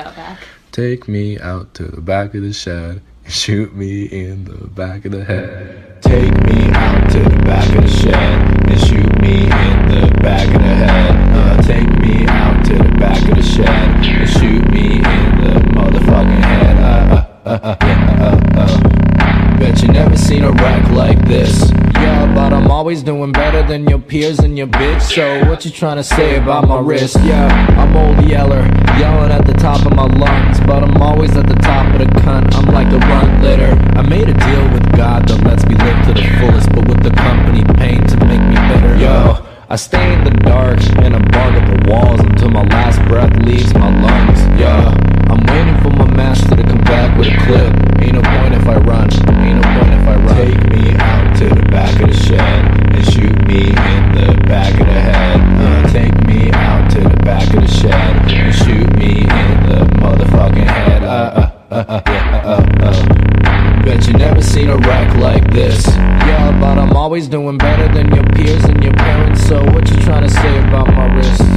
out back. Take me out to the back of the shed and shoot me in the back of the head. Take me out to the back of the shed and shoot me in the back of the head. Uh, take me out to the back of the shed and shoot me in the motherfucking head. Uh, uh, uh. Bet you never seen a wreck like this. Yeah, but I'm always doing better than your peers and your bitch. So what you trying to say about my wrist? Yeah, I'm old I stay in the dark and I bark at the walls until my last breath leaves my lungs. Yeah, I'm waiting for my master to come back with a clip. Ain't no point if I run, ain't no point if I run. Take me out to the back of the shed and shoot me in the back of the head. Uh, take me out to the back of the shed and shoot me in the motherfucking head. Uh, uh, uh, uh, yeah, uh, uh. Bet you never seen a wreck like this. Yeah, but I'm always doing better than your peers and your. So what you trying to say about my wrist?